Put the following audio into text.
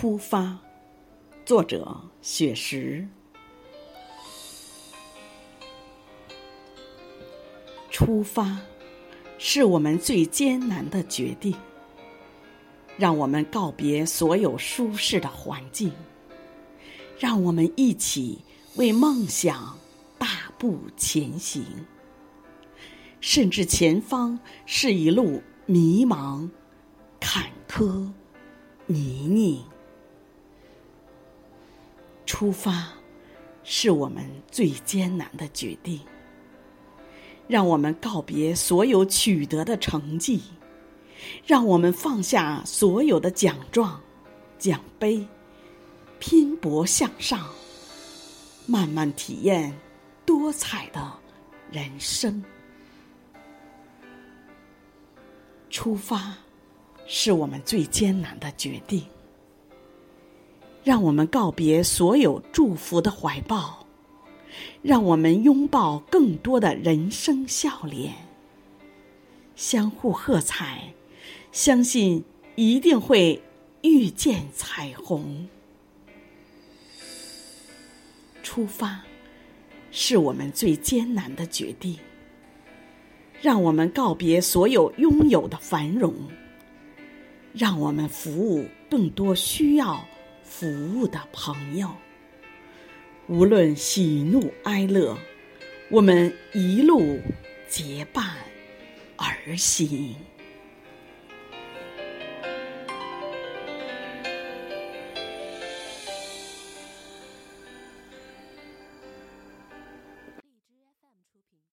出发，作者雪石。出发，是我们最艰难的决定。让我们告别所有舒适的环境，让我们一起为梦想大步前行。甚至前方是一路迷茫、坎坷。泥泞，出发是我们最艰难的决定。让我们告别所有取得的成绩，让我们放下所有的奖状、奖杯，拼搏向上，慢慢体验多彩的人生。出发。是我们最艰难的决定。让我们告别所有祝福的怀抱，让我们拥抱更多的人生笑脸，相互喝彩，相信一定会遇见彩虹。出发，是我们最艰难的决定。让我们告别所有拥有的繁荣。让我们服务更多需要服务的朋友。无论喜怒哀乐，我们一路结伴而行。